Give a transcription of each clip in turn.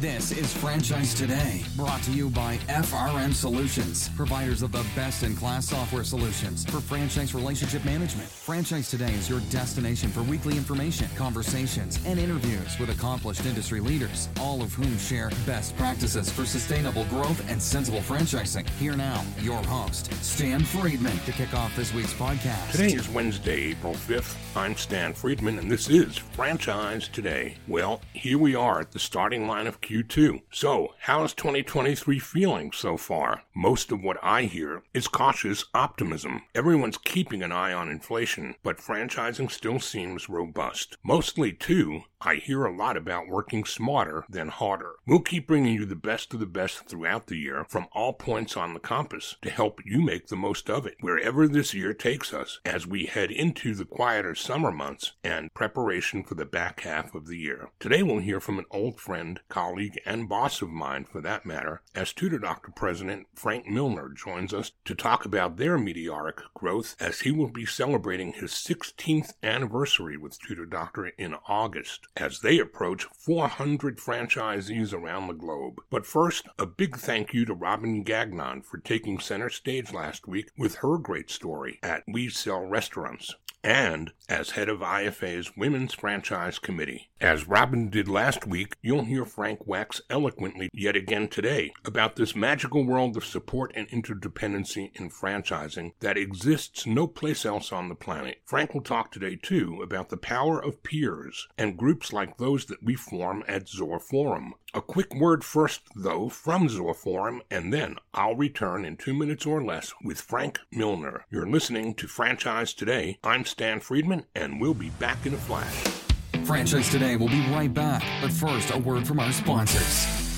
This is Franchise Today, brought to you by FRM Solutions, providers of the best in class software solutions for franchise relationship management. Franchise Today is your destination for weekly information, conversations, and interviews with accomplished industry leaders, all of whom share best practices for sustainable growth and sensible franchising. Here now, your host, Stan Friedman, to kick off this week's podcast. Today is Wednesday, April 5th. I'm Stan Friedman, and this is Franchise Today. Well, here we are at the starting line of Q2. So, how's 2023 feeling so far? Most of what I hear is cautious optimism. Everyone's keeping an eye on inflation, but franchising still seems robust. Mostly, too, I hear a lot about working smarter than harder. We'll keep bringing you the best of the best throughout the year from all points on the compass to help you make the most of it, wherever this year takes us, as we head into the quieter summer months and preparation for the back half of the year. Today we'll hear from an old friend, colleague, and boss of mine for that matter, as Tutor Doctor President Frank Milner joins us to talk about their meteoric growth as he will be celebrating his 16th anniversary with Tutor Doctor in August as they approach 400 franchisees around the globe. But first, a big thank you to Robin Gagnon for taking center stage last week with her great story at We Sell Restaurants and as head of IFA's Women's Franchise Committee. As Robin did last week, you'll hear Frank wax eloquently yet again today about this magical world of support and interdependency in franchising that exists no place else on the planet. Frank will talk today too about the power of peers and groups like those that we form at Zor Forum. A quick word first, though, from Zor Forum, and then I'll return in two minutes or less with Frank Milner. You're listening to Franchise Today. I'm Stan Friedman, and we'll be back in a flash. Franchise Today will be right back, but first, a word from our sponsors.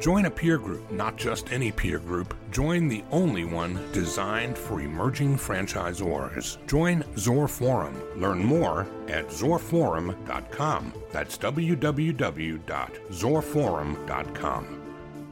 Join a peer group, not just any peer group. Join the only one designed for emerging franchisors. Join Zor Forum. Learn more at zorforum.com. That's www.zorforum.com.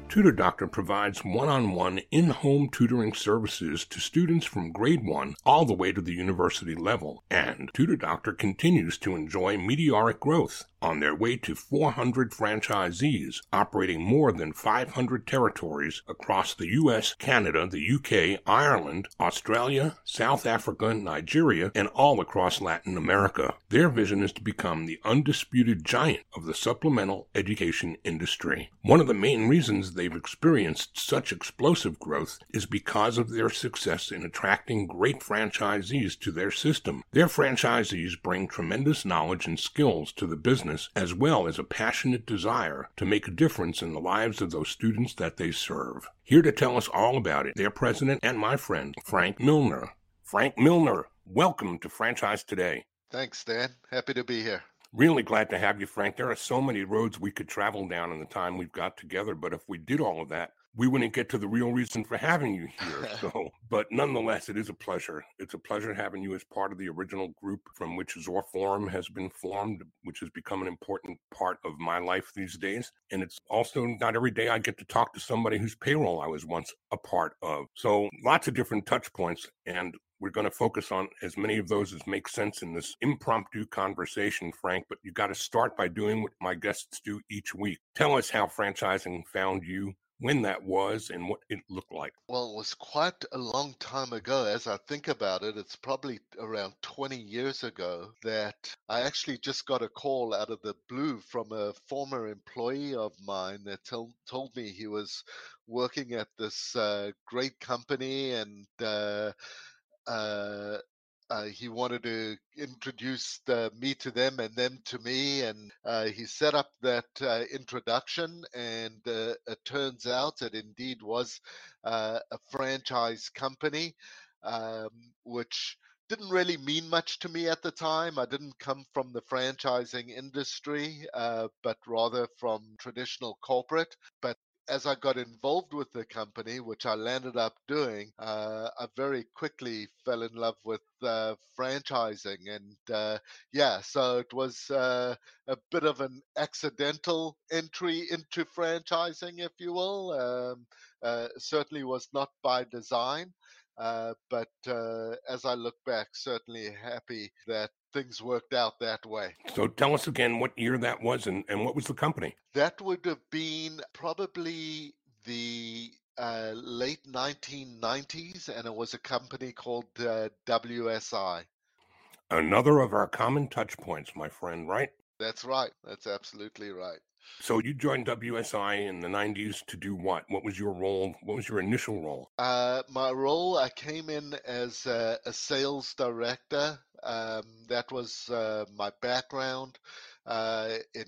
Tutor Doctor provides one on one in home tutoring services to students from grade 1 all the way to the university level, and Tutor Doctor continues to enjoy meteoric growth on their way to 400 franchisees operating more than 500 territories across the US, Canada, the UK, Ireland, Australia, South Africa, Nigeria, and all across Latin America. Their vision is to become the undisputed giant of the supplemental education industry. One of the main reasons they've experienced such explosive growth is because of their success in attracting great franchisees to their system. Their franchisees bring tremendous knowledge and skills to the business as well as a passionate desire to make a difference in the lives of those students that they serve. Here to tell us all about it, their president and my friend, Frank Milner. Frank Milner, welcome to Franchise Today. Thanks, Stan. Happy to be here. Really glad to have you, Frank. There are so many roads we could travel down in the time we've got together, but if we did all of that, we wouldn't get to the real reason for having you here. So, but nonetheless, it is a pleasure. It's a pleasure having you as part of the original group from which Zor Forum has been formed, which has become an important part of my life these days. And it's also not every day I get to talk to somebody whose payroll I was once a part of. So, lots of different touch points. And we're going to focus on as many of those as make sense in this impromptu conversation, Frank. But you got to start by doing what my guests do each week. Tell us how franchising found you when that was and what it looked like. Well, it was quite a long time ago. As I think about it, it's probably around 20 years ago that I actually just got a call out of the blue from a former employee of mine that told, told me he was working at this uh, great company and uh, uh, uh, he wanted to introduce me to them and them to me, and uh, he set up that uh, introduction. And uh, it turns out it indeed was uh, a franchise company, um, which didn't really mean much to me at the time. I didn't come from the franchising industry, but rather from traditional corporate. But as I got involved with the company, which I landed up doing, uh, I very quickly fell in love with uh, franchising. And uh, yeah, so it was uh, a bit of an accidental entry into franchising, if you will. Um, uh, certainly was not by design. Uh, but as I look back, certainly happy that things worked out that way. So tell us again what year that was and, and what was the company? That would have been probably the uh, late 1990s, and it was a company called uh, WSI. Another of our common touch points, my friend, right? That's right. That's absolutely right. So you joined WSI in the 90s to do what? What was your role? What was your initial role? Uh, my role, I came in as a, a sales director. Um, that was uh, my background. Uh, in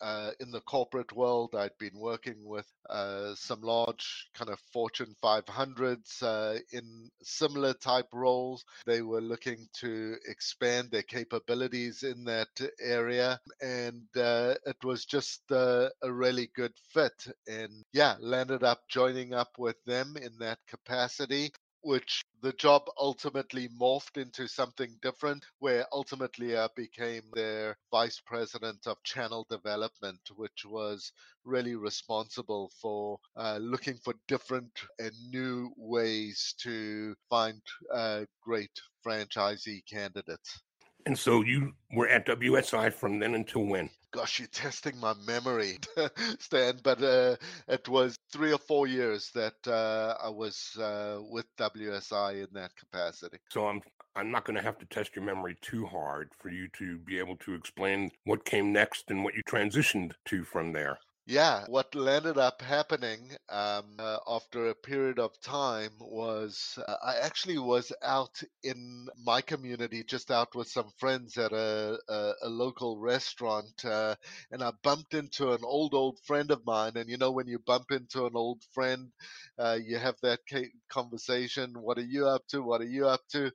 uh, in the corporate world, I'd been working with uh, some large kind of Fortune 500s uh, in similar type roles. They were looking to expand their capabilities in that area, and uh, it was just a really good fit. And yeah, landed up joining up with them in that capacity which the job ultimately morphed into something different, where ultimately I became their vice president of channel development, which was really responsible for uh, looking for different and new ways to find uh, great franchisee candidates. And so you were at WSI from then until when? Gosh, you're testing my memory, Stan, but uh, it was three or four years that uh, I was uh, with WSI in that capacity. So I'm I'm not going to have to test your memory too hard for you to be able to explain what came next and what you transitioned to from there. Yeah, what ended up happening um, uh, after a period of time was uh, I actually was out in my community, just out with some friends at a, a, a local restaurant, uh, and I bumped into an old, old friend of mine. And you know, when you bump into an old friend, uh, you have that conversation What are you up to? What are you up to?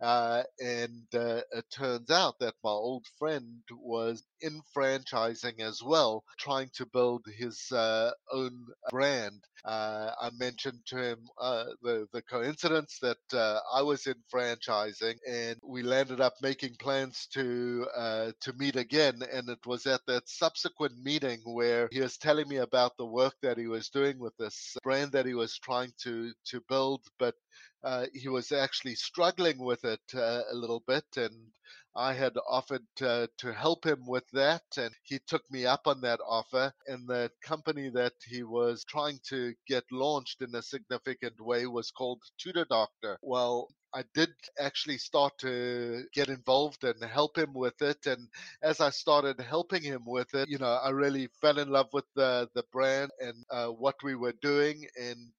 Uh, and uh, it turns out that my old friend was in franchising as well, trying to build his uh, own brand. Uh, I mentioned to him uh, the, the coincidence that uh, I was in franchising, and we landed up making plans to to meet again. And it was at that subsequent meeting where he was telling me about the work that he was doing with this brand that he was trying to to build, but uh, he was actually struggling with it uh, a little bit, and I had offered to, to help him with that, and he took me up on that offer. And the company that he was trying to get launched in a significant way was called Tutor Doctor. Well, I did actually start to get involved and help him with it. And as I started helping him with it, you know, I really fell in love with the the brand and uh, what we were doing, and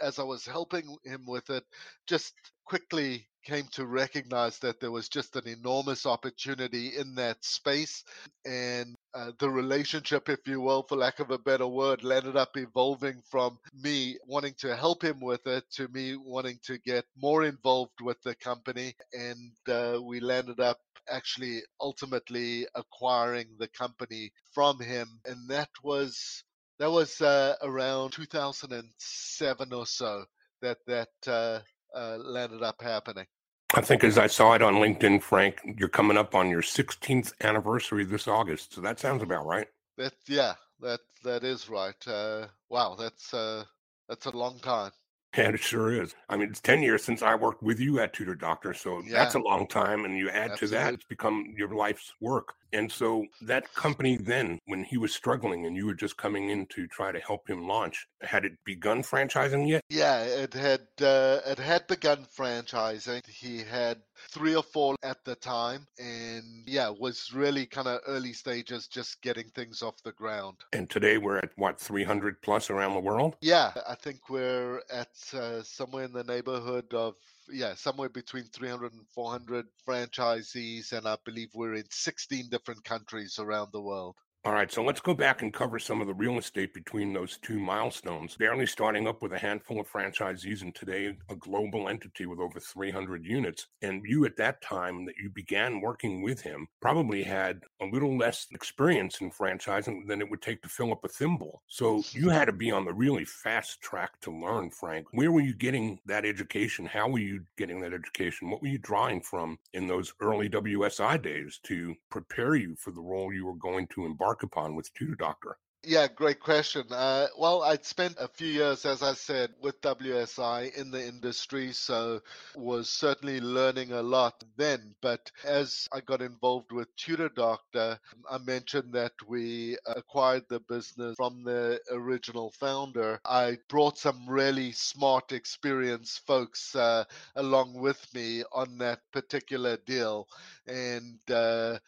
as I was helping him with it, just quickly came to recognize that there was just an enormous opportunity in that space. And uh, the relationship, if you will, for lack of a better word, ended up evolving from me wanting to help him with it to me wanting to get more involved with the company. And uh, we landed up actually ultimately acquiring the company from him. And that was that was uh, around 2007 or so that that uh, uh, landed up happening. I think as I saw it on LinkedIn, Frank, you're coming up on your 16th anniversary this August, so that sounds about right. That yeah, that that is right. Uh, wow, that's uh, that's a long time. Yeah, it sure is. I mean, it's 10 years since I worked with you at Tutor Doctor, so yeah. that's a long time. And you add Absolutely. to that, it's become your life's work. And so that company then, when he was struggling and you were just coming in to try to help him launch, had it begun franchising yet? Yeah, it had uh, it had begun franchising. He had three or four at the time, and yeah, was really kind of early stages, just getting things off the ground. And today we're at what 300 plus around the world. Yeah, I think we're at uh, somewhere in the neighborhood of yeah, somewhere between 300 and 400 franchisees, and I believe we're in 16 different countries around the world. All right, so let's go back and cover some of the real estate between those two milestones. Barely starting up with a handful of franchisees, and today a global entity with over 300 units. And you, at that time that you began working with him, probably had a little less experience in franchising than it would take to fill up a thimble. So you had to be on the really fast track to learn, Frank. Where were you getting that education? How were you getting that education? What were you drawing from in those early WSI days to prepare you for the role you were going to embark? Embark upon with Tutor Doctor? Yeah, great question. Uh, well, I'd spent a few years, as I said, with WSI in the industry, so was certainly learning a lot then. But as I got involved with Tutor Doctor, I mentioned that we acquired the business from the original founder. I brought some really smart, experienced folks uh, along with me on that particular deal, and uh,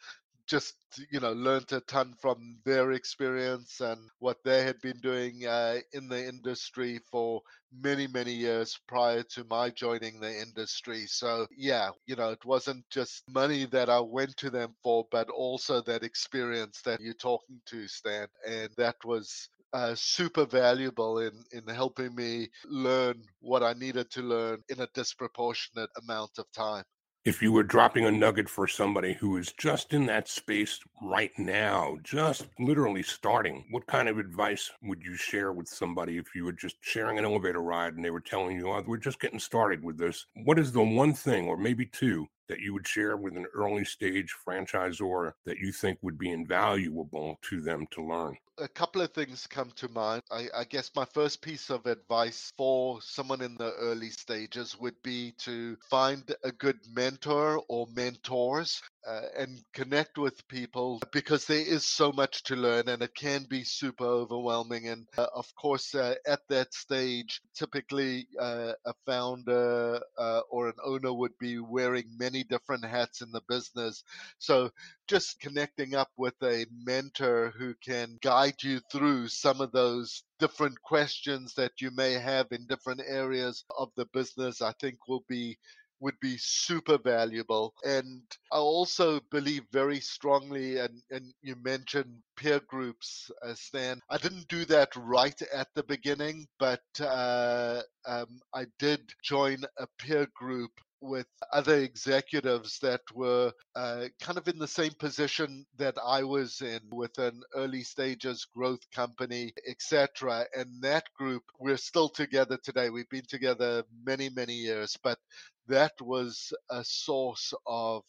just you know learned a ton from their experience and what they had been doing uh, in the industry for many many years prior to my joining the industry. So yeah you know it wasn't just money that i went to them for but also that experience that you're talking to stan. And that was uh, super valuable in in helping me learn what I needed to learn in a disproportionate amount of time if you were dropping a nugget for somebody who is just in that space right now, just literally starting, what kind of advice would you share with somebody if you were just sharing an elevator ride and they were telling you, oh, we're just getting started with this? What is the one thing, or maybe two, that you would share with an early stage franchisor that you think would be invaluable to them to learn? A couple of things come to mind. I, I, guess my first piece of advice for someone in the early stages would be to find a good mentor or mentors uh, and connect with people because there is so much to learn and it can be super overwhelming. And uh, of course, uh, at that stage, typically uh, a founder uh, or an owner would be wearing many different hats in the business. So just connecting up with a mentor who can guide you through some of those different questions that you may have in different areas of the business, I think will be would be super valuable. And I also believe very strongly, and, and you mentioned peer groups, uh, Stan. I didn't do that right at the beginning, but uh, um, I did join a peer group with other executives that were uh, kind of in the same position that I was in with an early stages growth company, etc. And that group, we're still together today. We've been together many, many years, but that was a source of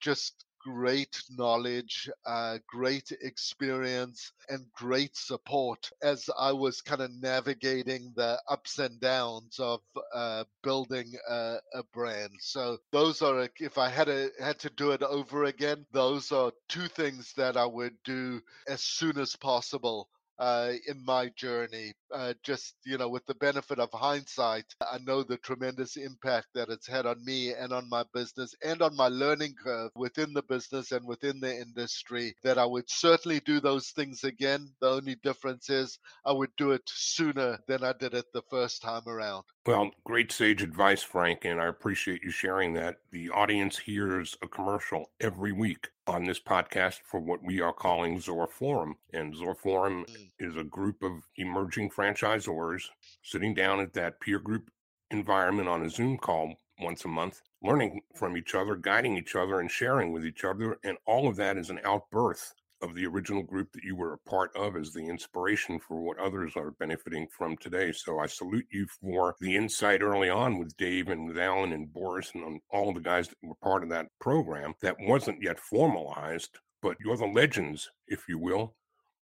just great knowledge, uh, great experience, and great support as I was kind of navigating the ups and downs of uh, building a, a, brand. So those are, if I had a, had to do it over again, those are two things that I would do as soon as possible uh, in my journey. Uh, just, you know, with the benefit of hindsight, I know the tremendous impact that it's had on me and on my business and on my learning curve within the business and within the industry. That I would certainly do those things again. The only difference is I would do it sooner than I did it the first time around. Well, great sage advice, Frank, and I appreciate you sharing that. The audience hears a commercial every week on this podcast for what we are calling Zor Forum. And Zor Forum mm. is a group of emerging franchisors sitting down at that peer group environment on a Zoom call once a month, learning from each other, guiding each other, and sharing with each other. And all of that is an outbirth of the original group that you were a part of as the inspiration for what others are benefiting from today. So I salute you for the insight early on with Dave and with Alan and Boris and all the guys that were part of that program that wasn't yet formalized, but you're the legends, if you will,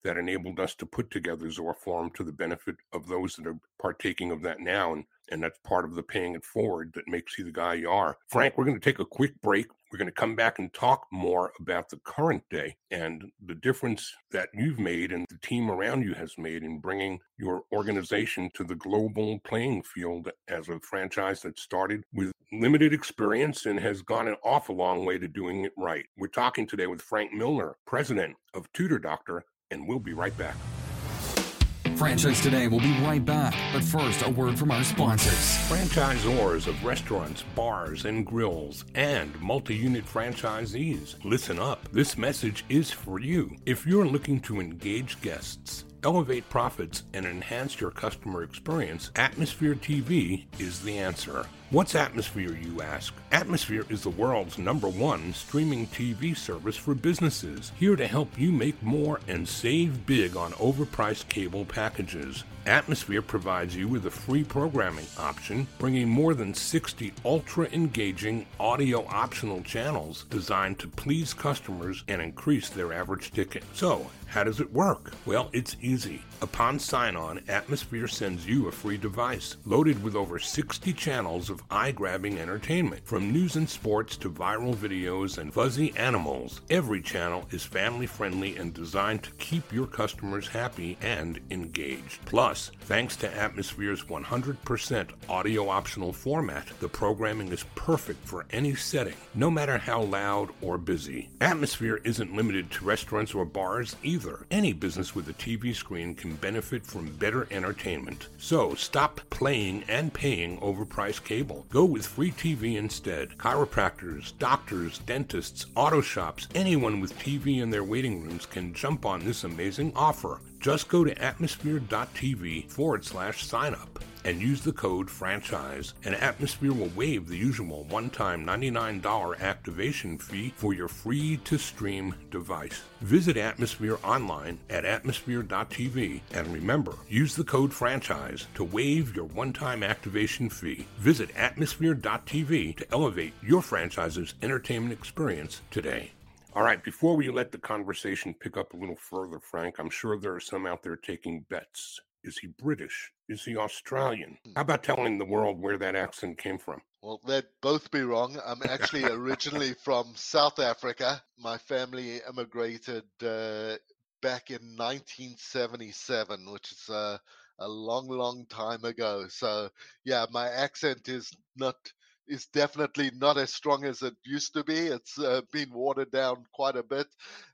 that enabled us to put together Zor Forum to the benefit of those that are partaking of that now. And, and that's part of the paying it forward that makes you the guy you are. Frank, we're going to take a quick break. We're going to come back and talk more about the current day and the difference that you've made and the team around you has made in bringing your organization to the global playing field as a franchise that started with limited experience and has gone an awful long way to doing it right. We're talking today with Frank Milner, president of Tutor Doctor, and we'll be right back. Franchise Today will be right back, but first, a word from our sponsors. Franchisors of restaurants, bars, and grills, and multi unit franchisees, listen up. This message is for you. If you're looking to engage guests, elevate profits, and enhance your customer experience, Atmosphere TV is the answer. What's Atmosphere, you ask? Atmosphere is the world's number one streaming TV service for businesses, here to help you make more and save big on overpriced cable packages. Atmosphere provides you with a free programming option, bringing more than 60 ultra engaging audio optional channels designed to please customers and increase their average ticket. So, how does it work? Well, it's easy. Upon sign on, Atmosphere sends you a free device loaded with over 60 channels of eye grabbing entertainment. From news and sports to viral videos and fuzzy animals, every channel is family friendly and designed to keep your customers happy and engaged. Plus, thanks to Atmosphere's 100% audio optional format, the programming is perfect for any setting, no matter how loud or busy. Atmosphere isn't limited to restaurants or bars either. Any business with a TV screen can benefit from better entertainment. So stop playing and paying overpriced cable. Go with free TV instead. Chiropractors, doctors, dentists, auto shops, anyone with TV in their waiting rooms can jump on this amazing offer. Just go to atmosphere.tv forward slash sign up and use the code franchise, and Atmosphere will waive the usual one time $99 activation fee for your free to stream device. Visit Atmosphere online at atmosphere.tv and remember, use the code franchise to waive your one time activation fee. Visit atmosphere.tv to elevate your franchise's entertainment experience today. All right, before we let the conversation pick up a little further, Frank, I'm sure there are some out there taking bets. Is he British? Is he Australian? Hmm. How about telling the world where that accent came from? Well, they'd both be wrong. I'm actually originally from South Africa. My family immigrated uh, back in 1977, which is uh, a long, long time ago. So, yeah, my accent is not is definitely not as strong as it used to be. It's uh, been watered down quite a bit,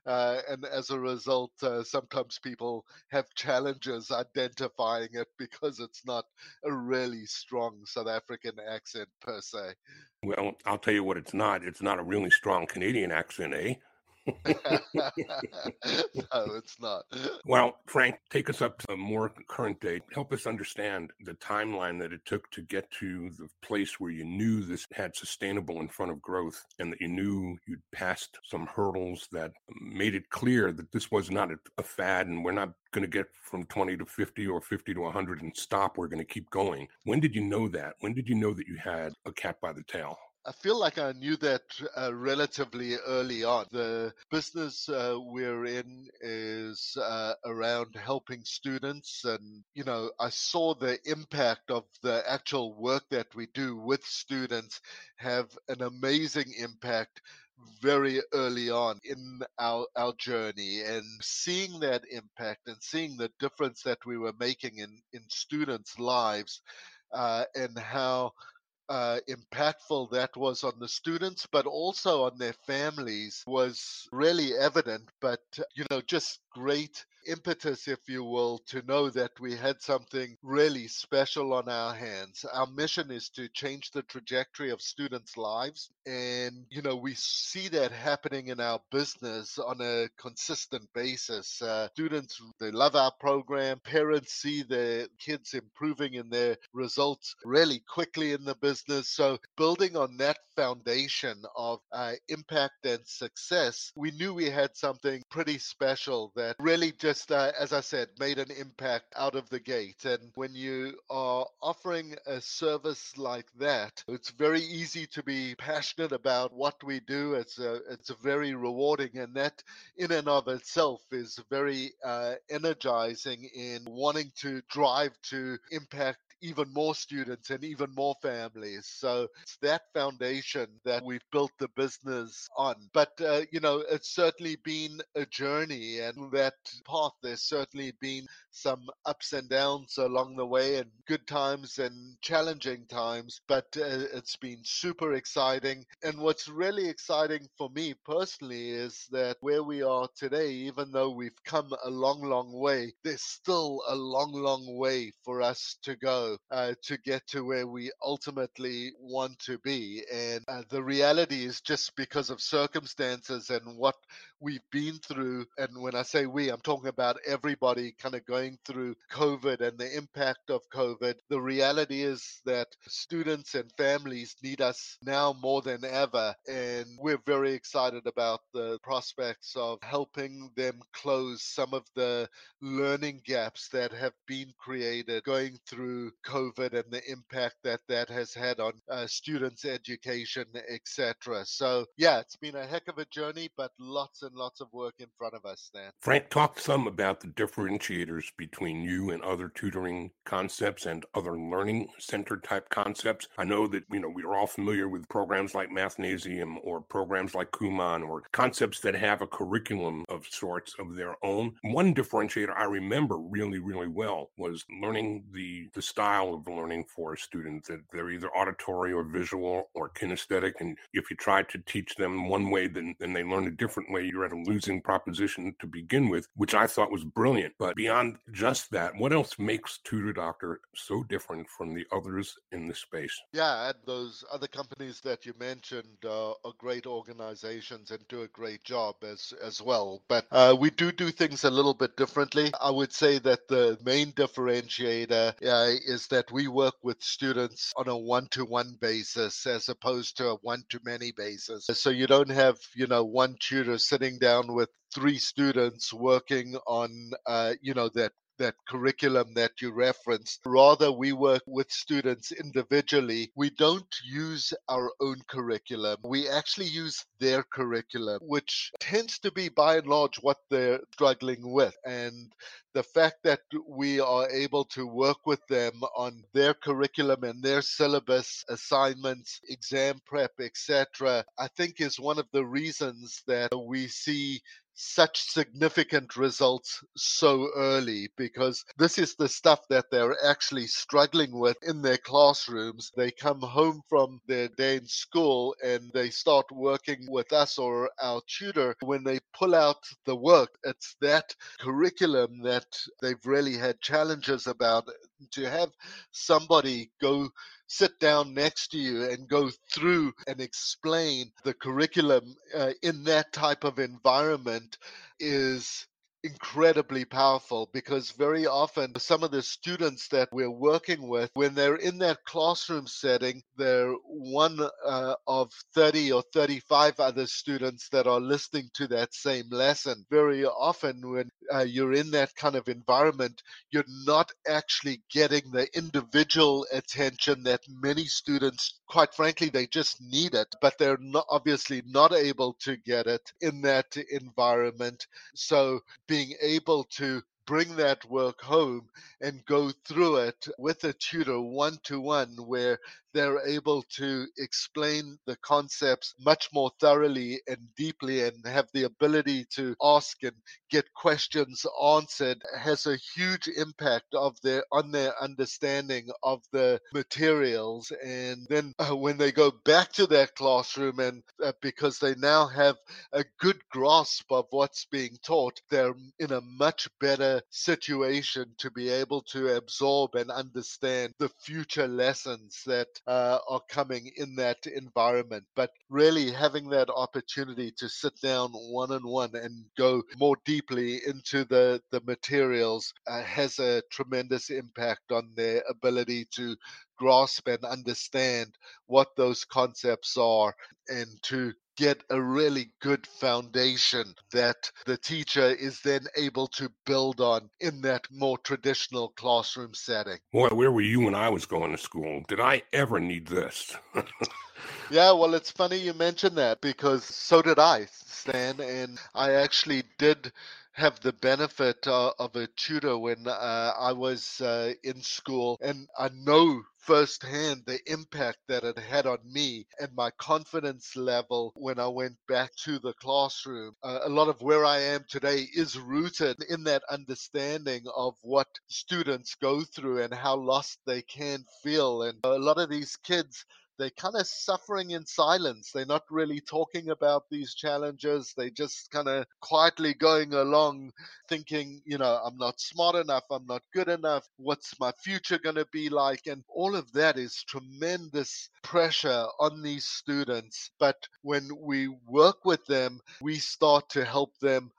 uh, and as a result, uh, sometimes people have challenges identifying it because it's not a really strong South African accent per se. Well, I'll tell you what it's not. It's not a really strong Canadian accent, eh? no, it's not. Well, Frank, take us up to a more current date. Help us understand the timeline that it took to get to the place where you knew this had sustainable in front of growth and that you knew you'd passed some hurdles that made it clear that this was not a, a fad and we're not going to get from 20 to 50 or 50 to 100 and stop. We're going to keep going. When did you know that? When did you know that you had a cat by the tail? I feel like I knew that uh, relatively early on. The business uh, we're in is uh, around helping students, and you know, I saw the impact of the actual work that we do with students have an amazing impact very early on in our, our journey and seeing that impact and seeing the difference that we were making in, in students' lives uh, and how uh, impactful that was on the students, but also on their families was really evident. But, you know, just great impetus, if you will, to know that we had something really special on our hands. Our mission is to change the trajectory of students' lives. And, you know, we see that happening in our business on a consistent basis. Uh, students, they love our program. Parents see their kids improving in their results really quickly in the business. So, building on that foundation of uh, impact and success, we knew we had something pretty special that really just uh, as I said, made an impact out of the gate. And when you are offering a service like that, it's very easy to be passionate about what we do. It's a, it's a very rewarding, and that in and of itself is very uh, energizing in wanting to drive to impact even more students and even more families. So it's that foundation that we've built the business on. But, uh, you know, it's certainly been a journey, and that path, there's certainly been some ups and downs along the way, and good times and challenging times. But uh, it's been super exciting. And what's really exciting for me personally is that where we are today, even though we've come a long, long way, there's still a long, long way for us to go uh, to get to where we ultimately want to be. And uh, the reality is just because of circumstances and what we've been through. And when I say we, I'm talking about everybody kind of going through COVID and the impact of COVID. The reality is that students and families need us now more than ever. And we're very excited about the prospects of helping them close some of the learning gaps that have been created going through COVID and the impact that that has had on uh, students' education, etc. So, yeah, it's been a heck of a journey, but lots and lots of work in front of us, Stan. Frank, talk some about the differentiators between you and other tutoring concepts and other learning center type concepts. I know that, you know, we are all familiar with programs like Mathnasium or programs like Kumon or concepts that have a curriculum of sorts of their own. One differentiator I remember really, really well was learning the, the style of learning for a student that they're either auditory or visual or kinesthetic. And if you try to teach them one way, then, then they learn a different way. You're at a losing proposition to begin with, which I thought was brilliant. But beyond just that, what else makes Tutor Doctor so different from the others in the space? Yeah, and those other companies that you mentioned uh, are great organizations and do a great job as as well. But uh, we do do things a little bit differently. I would say that the main differentiator uh, is that we work with students on a one-to-one basis as opposed to a one-to-many basis. So you don't have you know one tutor sitting down with three students working on uh, you know that that curriculum that you referenced. Rather, we work with students individually. We don't use our own curriculum. We actually use their curriculum, which tends to be by and large what they're struggling with. And the fact that we are able to work with them on their curriculum and their syllabus assignments exam prep etc i think is one of the reasons that we see such significant results so early because this is the stuff that they're actually struggling with in their classrooms. They come home from their day in school and they start working with us or our tutor. When they pull out the work, it's that curriculum that they've really had challenges about. To have somebody go sit down next to you and go through and explain the curriculum uh, in that type of environment is incredibly powerful because very often some of the students that we're working with, when they're in that classroom setting, they're one uh, of 30 or 35 other students that are listening to that same lesson. Very often, when uh, you're in that kind of environment, you're not actually getting the individual attention that many students, quite frankly, they just need it, but they're not, obviously not able to get it in that environment. So, being able to bring that work home and go through it with a tutor one to one where they're able to explain the concepts much more thoroughly and deeply and have the ability to ask and get questions answered has a huge impact of their on their understanding of the materials. And then uh, when they go back to their classroom and uh, because they now have a good grasp of what's being taught they're in a much better situation to be able to absorb and understand the future lessons that uh, are coming in that environment. But really having that opportunity to sit down one on one and go more deeply into the, the materials uh, has a tremendous impact on their ability to grasp and understand what those concepts are and to get a really good foundation that the teacher is then able to build on in that more traditional classroom setting. Boy, where were you when I was going to school? Did I ever need this? yeah, well, it's funny you mentioned that because so did I, Stan, and I actually did have the benefit uh, of a tutor when uh, I was uh, in school, and I know firsthand the impact that it had on me and my confidence level when I went back to the classroom. Uh, a lot of where I am today is rooted in that understanding of what students go through and how lost they can feel. And a lot of these kids they're kind of suffering in silence. They're not really talking about these challenges. They just kind of quietly going along thinking, you know, I'm not smart enough. I'm not good enough. What's my future going to be like? And all of that is tremendous pressure on these students. But when we work with them, we start to help them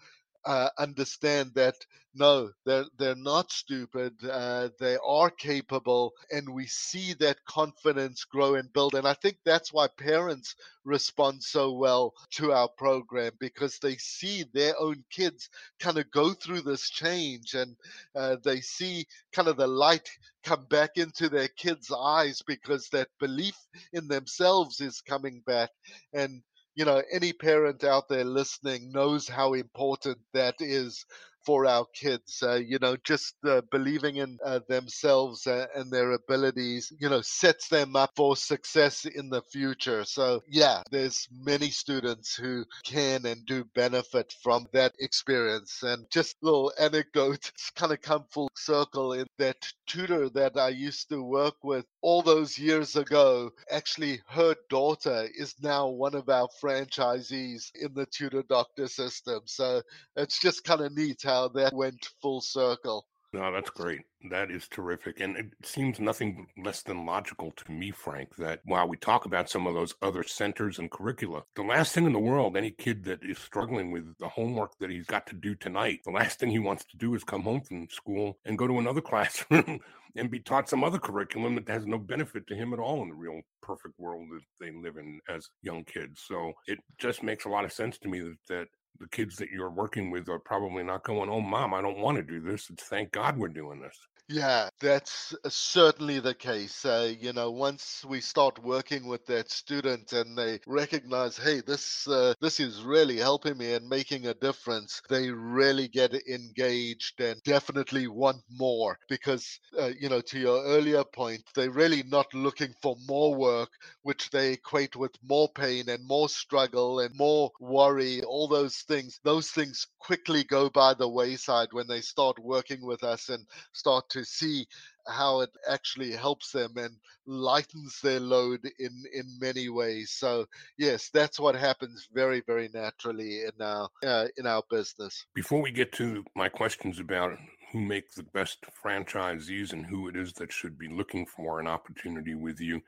uh, understand that no, they're they're not stupid. Uh, they are capable, and we see that confidence grow and build. And I think that's why parents respond so well to our program because they see their own kids kind of go through this change, and uh, they see kind of the light come back into their kids' eyes because that belief in themselves is coming back, and you know, any parent out there listening knows how important that is for our kids. Uh, you know, just uh, believing in uh, themselves uh, and their abilities, you know, sets them up for success in the future. So, yeah, there's many students who can and do benefit from that experience. And just little anecdote, kind of come full circle in that tutor that I used to work with all those years ago. Actually, her daughter is now one of our franchisees in the tutor doctor system. So it's just kind of neat how that went full circle. No, that's great. That is terrific. And it seems nothing less than logical to me, Frank, that while we talk about some of those other centers and curricula, the last thing in the world, any kid that is struggling with the homework that he's got to do tonight, the last thing he wants to do is come home from school and go to another classroom and be taught some other curriculum that has no benefit to him at all in the real perfect world that they live in as young kids. So it just makes a lot of sense to me that, that the kids that you're working with are probably not going, "Oh, mom, I don't want to do this." It's thank God we're doing this. Yeah, that's uh, certainly the case. Uh, you know, once we start working with that student and they recognize, hey, this uh, this is really helping me and making a difference, they really get engaged and definitely want more. Because, uh, you know, to your earlier point, they're really not looking for more work, which they equate with more pain and more struggle and more worry. All those things, those things quickly go by the wayside when they start working with us and start to to see how it actually helps them and lightens their load in in many ways. So yes that's what happens very very naturally in our uh, in our business. Before we get to my questions about who make the best franchisees and who it is that should be looking for an opportunity with you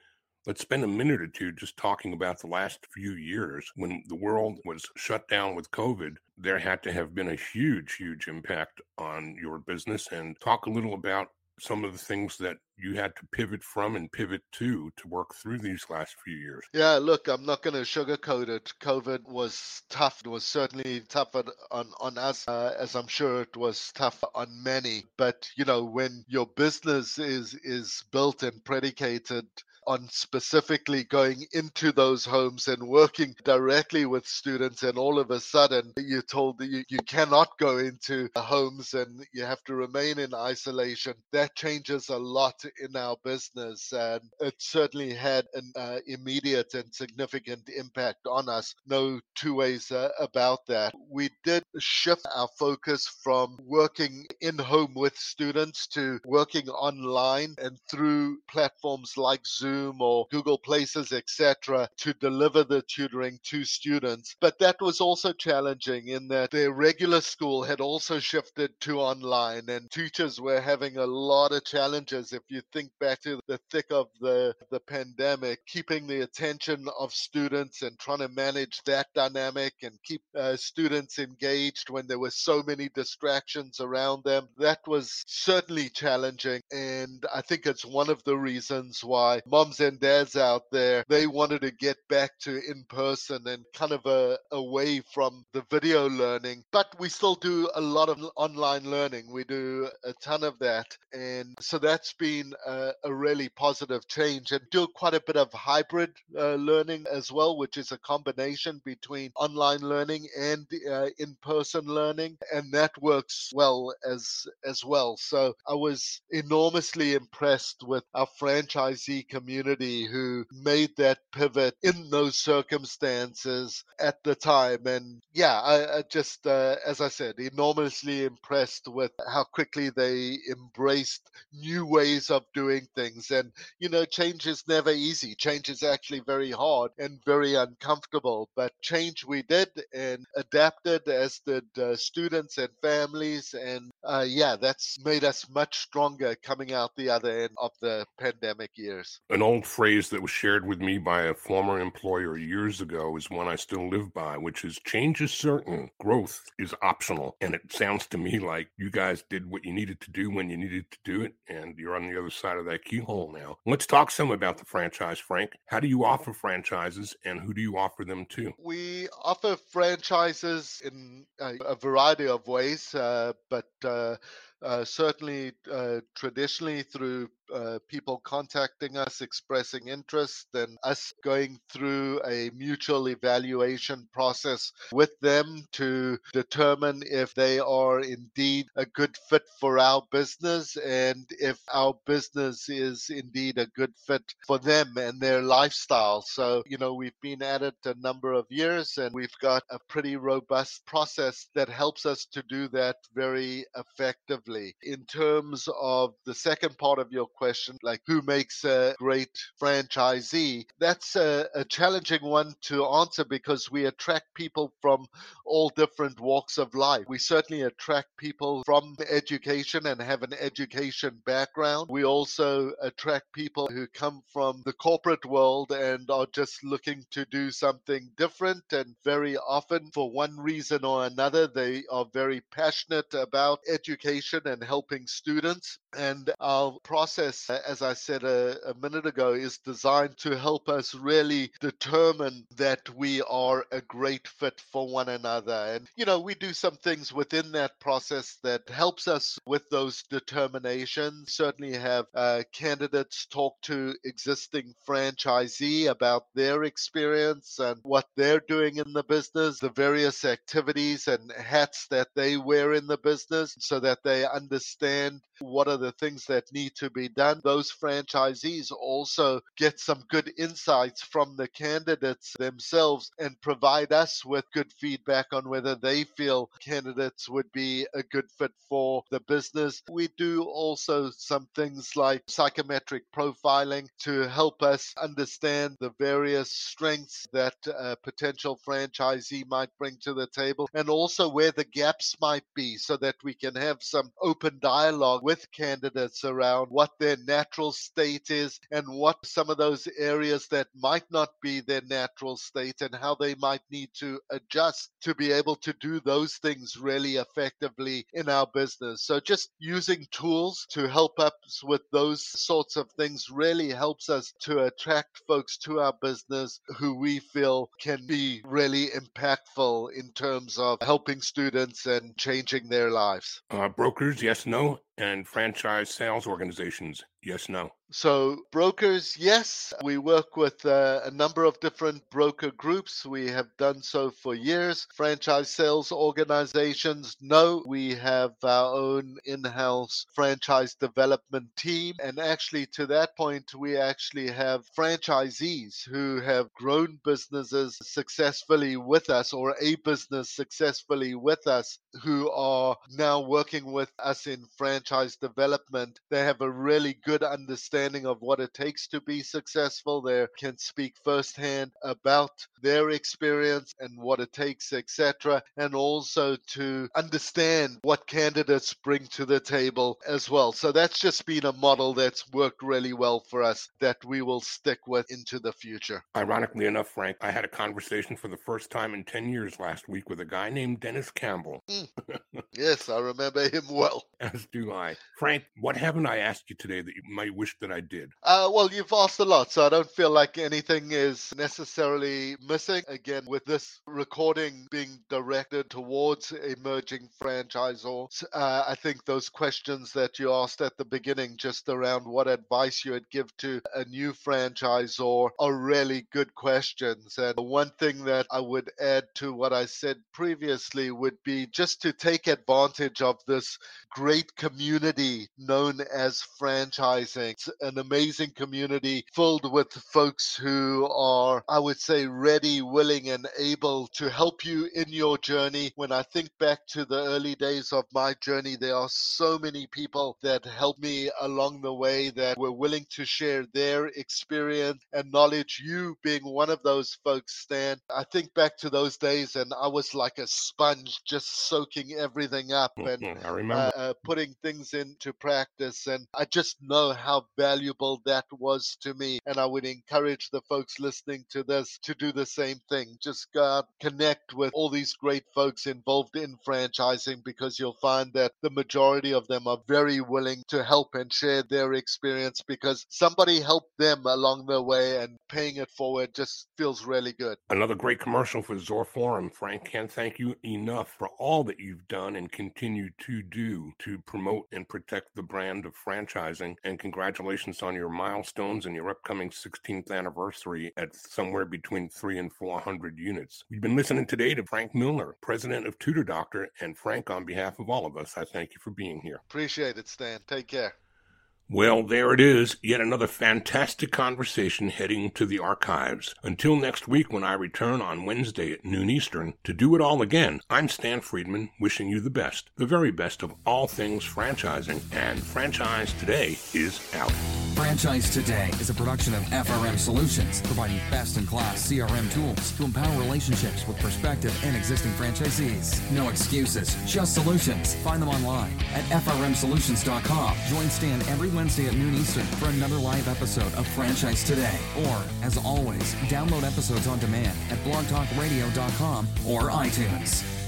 Let's spend a minute or two just talking about the last few years when the world was shut down with COVID. There had to have been a huge, huge impact on your business and talk a little about some of the things that you had to pivot from and pivot to to work through these last few years? Yeah, look, I'm not going to sugarcoat it. COVID was tough. It was certainly tough on, on us, uh, as I'm sure it was tough on many. But, you know, when your business is, is built and predicated on specifically going into those homes and working directly with students and all of a sudden you're told that you, you cannot go into homes and you have to remain in isolation. That changes a lot in our business and it certainly had an uh, immediate and significant impact on us. No two ways uh, about that. We did shift our focus from working in home with students to working online and through platforms like zoom Or Google Places, etc., to deliver the tutoring to students. But that was also challenging in that their regular school had also shifted to online, and teachers were having a lot of challenges. If you think back to the thick of the, the pandemic, keeping the attention of students and trying to manage that dynamic and keep uh, students engaged when there were so many distractions around them, that was certainly challenging. And I think it's one of the reasons why moms and dads out there, they wanted to get back to in person and kind of a, away from the video learning. But we still do a lot of online learning. We do a ton of that. And so that's been a, a really positive change and do quite a bit of hybrid uh, learning as well, which is a combination between online learning and uh, in-person learning. And that works well as, as well. So I was enormously impressed with our franchisee community who made that pivot in those circumstances at the time. And yeah, I, I just, uh, as I said, enormously impressed with how quickly they embraced new ways of doing things. And, you know, change is never easy. Change is actually very hard and very uncomfortable. But change we did and adapted, as did uh, students and families. And uh, yeah, that's made us much stronger coming out the other end of the pandemic years. An old phrase that was shared with me by a former employer years ago is one I still live by, which is change is certain, growth is optional. And it sounds to me like you guys did what you needed to do when you needed to do it, and you're on the other side of that keyhole now. Let's talk some about the franchise, Frank. How do you offer franchises and who do you offer them to? We offer franchises in a, variety of ways, uh, but uh, uh, certainly uh, traditionally through uh, people contacting us expressing interest and us going through a mutual evaluation process with them to determine if they are indeed a good fit for our business and if our business is indeed a good fit for them and their lifestyle. So, you know, we've been at it a number of years and we've got a pretty robust process that helps us to do that very effectively. In terms of the second part of your question, like who makes a great franchisee, that's a, a challenging one to answer because we attract people from all different walks of life. We certainly attract people from education and have an education background. We also attract people who come from the corporate world and are just looking to do something different. And very often, for one reason or another, they are very passionate about education and helping students. And our process, as I said a, a, minute ago, is designed to help us really determine that we are a great fit for one another. And, you know, we do some things within that process that helps us with those determinations. Certainly have uh, candidates talk to existing franchisee about their experience and what they're doing in the business, the various activities and hats that they wear in the business so that they understand what are the things that need to be done. Those franchisees also get some good insights from the candidates themselves and provide us with good feedback on whether they feel candidates would be a good fit for the business. We do also some things like psychometric profiling to help us understand the various strengths that a potential franchisee might bring to the table and also where the gaps might be so that we can have some open dialogue with candidates around what their natural state is and what some of those areas that might not be their natural state and how they might need to adjust to be able to do those things really effectively in our business. So just using tools to help us with those sorts of things really helps us to attract folks to our business who we feel can be really impactful in terms of helping students and changing their lives. Uh, brokers, yes, no and franchise sales organizations? Jones Yes, no. So, brokers, yes, we work with uh, a number of different broker groups. We have done so for years. Franchise sales organizations, no, we have our own in house franchise development team. And actually, to that point, we actually have franchisees who have grown businesses successfully with us or a business successfully with us who are now working with us in franchise development, they have a really good understanding of what it takes to be successful. They can speak firsthand about their experience and what it takes, etc., and also to understand what candidates bring to the table as well. So that's just been a model that's worked really well for us that we will stick with into the future. Ironically enough, Frank, I had a conversation for the first time in 10 years last week with a guy named Dennis Campbell. Mm. yes, I remember him well. As do I. Frank, what haven't I asked you today that you might wish that I did? Uh, well, you've asked a lot, so I don't feel like anything is necessarily missing. Again, with this recording being directed towards emerging franchisors, uh, I think those questions that you asked at the beginning, just around what advice you would give to a new franchisor, are really good questions. And one thing that I would add to what I said previously would be just to take advantage of this great community known as It's an amazing community filled with folks who are, I would say, ready, willing, and able to help you in your journey. When I think back to the early days of my journey, there are so many people that helped me along the way that were willing to share their experience and knowledge. You being one of those folks, Stan. I think back to those days and I was like a sponge just soaking everything up and I remember. Uh, uh, putting things into practice. And I just know how valuable that was to me. And I would encourage the folks listening to this to do the same thing. Just go out, connect with all these great folks involved in franchising because you'll find that the majority of them are very willing to help and share their experience because somebody helped them along the way and paying it forward just feels really good. Another great commercial for Zor Forum. Frank can't thank you enough for all that you've done and continue to do to promote and protect the brand of franchising. And congratulations on your milestones and your upcoming 16th anniversary at somewhere between three and 400 units. We've been listening today to Frank Milner, president of Tutor Doctor. And Frank, on behalf of all of us, I thank you for being here. Appreciate it, Stan. Take care. Well, there it is, yet another fantastic conversation heading to the archives. Until next week when I return on Wednesday at noon Eastern to do it all again, I'm Stan Friedman wishing you the best, the very best of all things franchising, and Franchise Today is out. Franchise Today is a production of FRM Solutions, providing best in class CRM tools to empower relationships with prospective and existing franchisees. No excuses, just solutions. Find them online at frmsolutions.com. Join Stan every Wednesday at noon Eastern for another live episode of Franchise Today. Or, as always, download episodes on demand at blogtalkradio.com or iTunes.